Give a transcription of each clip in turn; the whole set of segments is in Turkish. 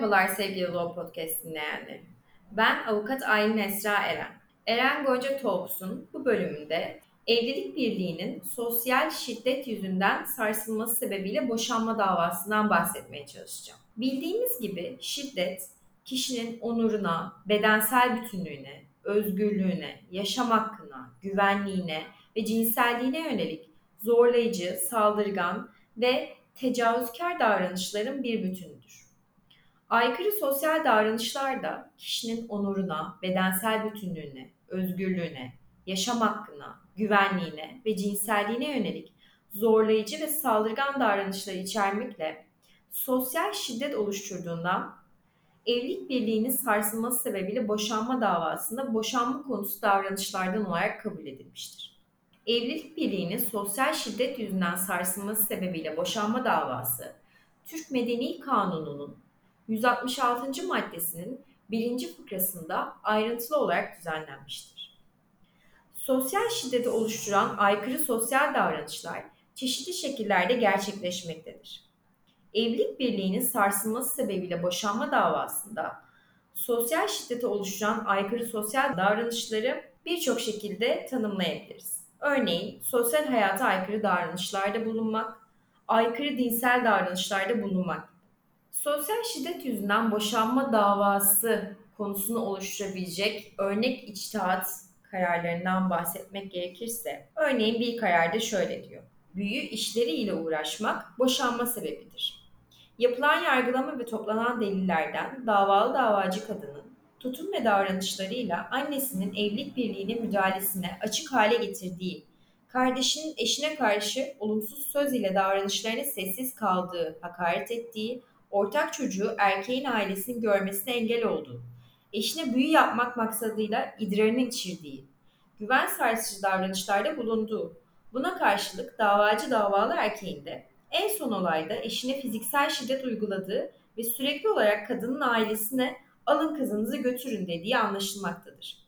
Merhabalar sevgili Law Podcast dinleyenleri. Ben avukat Aylin Esra Eren. Eren Gonca Talks'un bu bölümünde evlilik birliğinin sosyal şiddet yüzünden sarsılması sebebiyle boşanma davasından bahsetmeye çalışacağım. Bildiğimiz gibi şiddet kişinin onuruna, bedensel bütünlüğüne, özgürlüğüne, yaşam hakkına, güvenliğine ve cinselliğine yönelik zorlayıcı, saldırgan ve tecavüzkar davranışların bir bütünüdür. Aykırı sosyal davranışlar da kişinin onuruna, bedensel bütünlüğüne, özgürlüğüne, yaşam hakkına, güvenliğine ve cinselliğine yönelik zorlayıcı ve saldırgan davranışları içermekle sosyal şiddet oluşturduğundan evlilik birliğinin sarsılması sebebiyle boşanma davasında boşanma konusu davranışlardan olarak kabul edilmiştir. Evlilik birliğinin sosyal şiddet yüzünden sarsılması sebebiyle boşanma davası, Türk Medeni Kanunu'nun 166. maddesinin birinci fıkrasında ayrıntılı olarak düzenlenmiştir. Sosyal şiddeti oluşturan aykırı sosyal davranışlar çeşitli şekillerde gerçekleşmektedir. Evlilik birliğinin sarsılması sebebiyle boşanma davasında sosyal şiddeti oluşturan aykırı sosyal davranışları birçok şekilde tanımlayabiliriz. Örneğin sosyal hayata aykırı davranışlarda bulunmak, aykırı dinsel davranışlarda bulunmak Sosyal şiddet yüzünden boşanma davası konusunu oluşturabilecek örnek içtihat kararlarından bahsetmek gerekirse, örneğin bir kararda şöyle diyor. Büyü işleriyle uğraşmak boşanma sebebidir. Yapılan yargılama ve toplanan delillerden davalı davacı kadının tutum ve davranışlarıyla annesinin evlilik birliğine müdahalesine açık hale getirdiği, kardeşinin eşine karşı olumsuz söz ile davranışlarına sessiz kaldığı, hakaret ettiği, ortak çocuğu erkeğin ailesinin görmesine engel olduğu, eşine büyü yapmak maksadıyla idrarını içirdiği, güven sarsıcı davranışlarda bulunduğu, buna karşılık davacı davalı erkeğinde en son olayda eşine fiziksel şiddet uyguladığı ve sürekli olarak kadının ailesine alın kızınızı götürün dediği anlaşılmaktadır.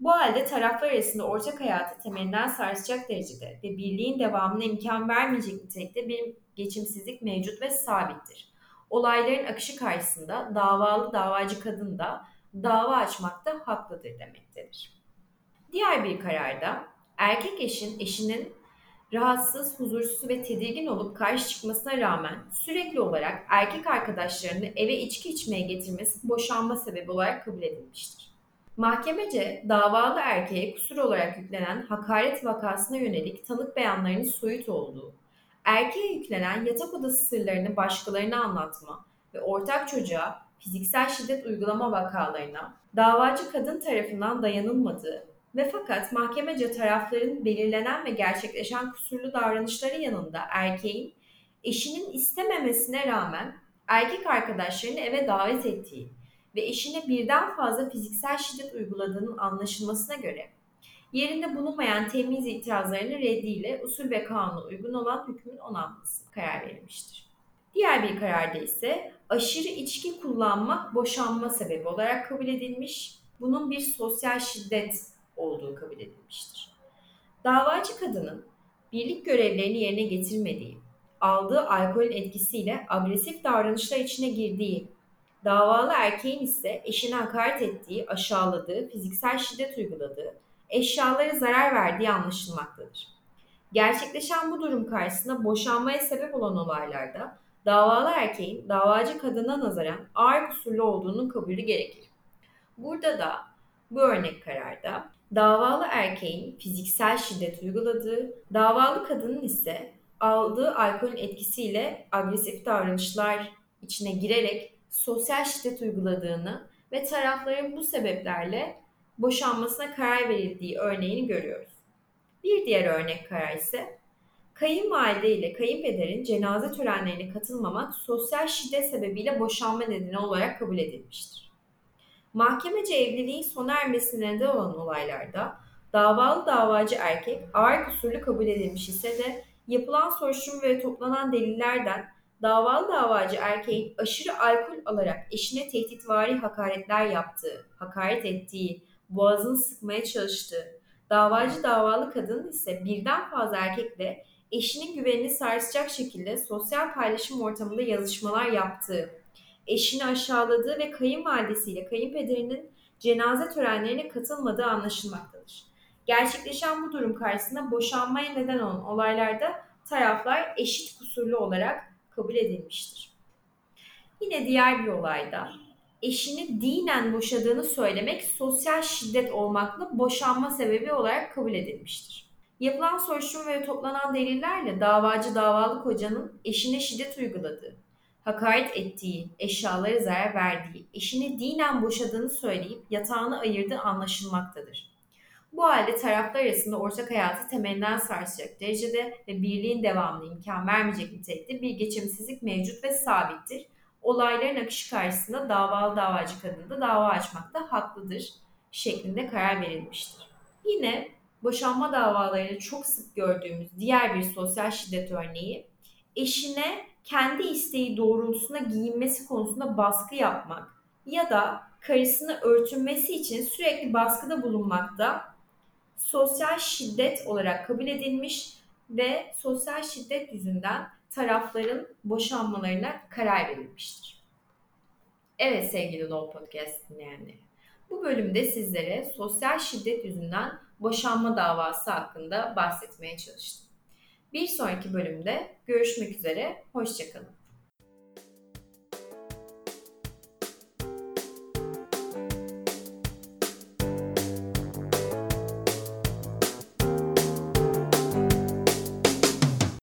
Bu halde taraflar arasında ortak hayatı temelinden sarsacak derecede ve birliğin devamına imkan vermeyecek nitelikte bir geçimsizlik mevcut ve sabittir olayların akışı karşısında davalı davacı kadın da dava açmakta haklıdır demektedir. Diğer bir kararda erkek eşin eşinin rahatsız, huzursuz ve tedirgin olup karşı çıkmasına rağmen sürekli olarak erkek arkadaşlarını eve içki içmeye getirmesi boşanma sebebi olarak kabul edilmiştir. Mahkemece davalı erkeğe kusur olarak yüklenen hakaret vakasına yönelik tanık beyanlarının soyut olduğu, erkeğe yüklenen yatak odası sırlarını başkalarına anlatma ve ortak çocuğa fiziksel şiddet uygulama vakalarına davacı kadın tarafından dayanılmadığı ve fakat mahkemece tarafların belirlenen ve gerçekleşen kusurlu davranışları yanında erkeğin eşinin istememesine rağmen erkek arkadaşlarını eve davet ettiği ve eşine birden fazla fiziksel şiddet uyguladığının anlaşılmasına göre yerinde bulunmayan temiz itirazlarının reddiyle usul ve kanuna uygun olan hükmün onanmasına karar verilmiştir. Diğer bir kararda ise aşırı içki kullanmak boşanma sebebi olarak kabul edilmiş, bunun bir sosyal şiddet olduğu kabul edilmiştir. Davacı kadının birlik görevlerini yerine getirmediği, aldığı alkolün etkisiyle agresif davranışlar içine girdiği, davalı erkeğin ise eşine hakaret ettiği, aşağıladığı, fiziksel şiddet uyguladığı eşyalara zarar verdiği anlaşılmaktadır. Gerçekleşen bu durum karşısında boşanmaya sebep olan olaylarda davalı erkeğin davacı kadına nazaran ağır kusurlu olduğunun kabulü gerekir. Burada da bu örnek kararda davalı erkeğin fiziksel şiddet uyguladığı, davalı kadının ise aldığı alkolün etkisiyle agresif davranışlar içine girerek sosyal şiddet uyguladığını ve tarafların bu sebeplerle boşanmasına karar verildiği örneğini görüyoruz. Bir diğer örnek karar ise kayınvalide ile kayınpederin cenaze törenlerine katılmamak sosyal şiddet sebebiyle boşanma nedeni olarak kabul edilmiştir. Mahkemece evliliğin sona ermesine neden olan olaylarda davalı davacı erkek ağır kusurlu kabul edilmiş ise de yapılan soruşturma ve toplanan delillerden davalı davacı erkeğin aşırı alkol alarak eşine tehditvari hakaretler yaptığı, hakaret ettiği, boğazını sıkmaya çalıştığı, davacı davalı kadın ise birden fazla erkekle eşinin güvenini sarsacak şekilde sosyal paylaşım ortamında yazışmalar yaptığı eşini aşağıladığı ve kayınvalidesiyle kayınpederinin cenaze törenlerine katılmadığı anlaşılmaktadır. Gerçekleşen bu durum karşısında boşanmaya neden olan olaylarda taraflar eşit kusurlu olarak kabul edilmiştir. Yine diğer bir olayda eşini dinen boşadığını söylemek sosyal şiddet olmakla boşanma sebebi olarak kabul edilmiştir. Yapılan soruşturma ve toplanan delillerle davacı davalı kocanın eşine şiddet uyguladığı, hakaret ettiği, eşyalara zarar verdiği, eşini dinen boşadığını söyleyip yatağını ayırdığı anlaşılmaktadır. Bu halde taraflar arasında ortak hayatı temelinden sarsacak derecede ve birliğin devamını imkan vermeyecek nitelikte bir geçimsizlik mevcut ve sabittir. Olayların akışı karşısında davalı davacı kadın da dava açmakta haklıdır şeklinde karar verilmiştir. Yine boşanma davalarında çok sık gördüğümüz diğer bir sosyal şiddet örneği eşine kendi isteği doğrultusunda giyinmesi konusunda baskı yapmak ya da karısını örtünmesi için sürekli baskıda bulunmakta sosyal şiddet olarak kabul edilmiş ve sosyal şiddet yüzünden tarafların boşanmalarına karar verilmiştir. Evet sevgili Law Podcast dinleyenleri. Bu bölümde sizlere sosyal şiddet yüzünden boşanma davası hakkında bahsetmeye çalıştım. Bir sonraki bölümde görüşmek üzere, hoşçakalın.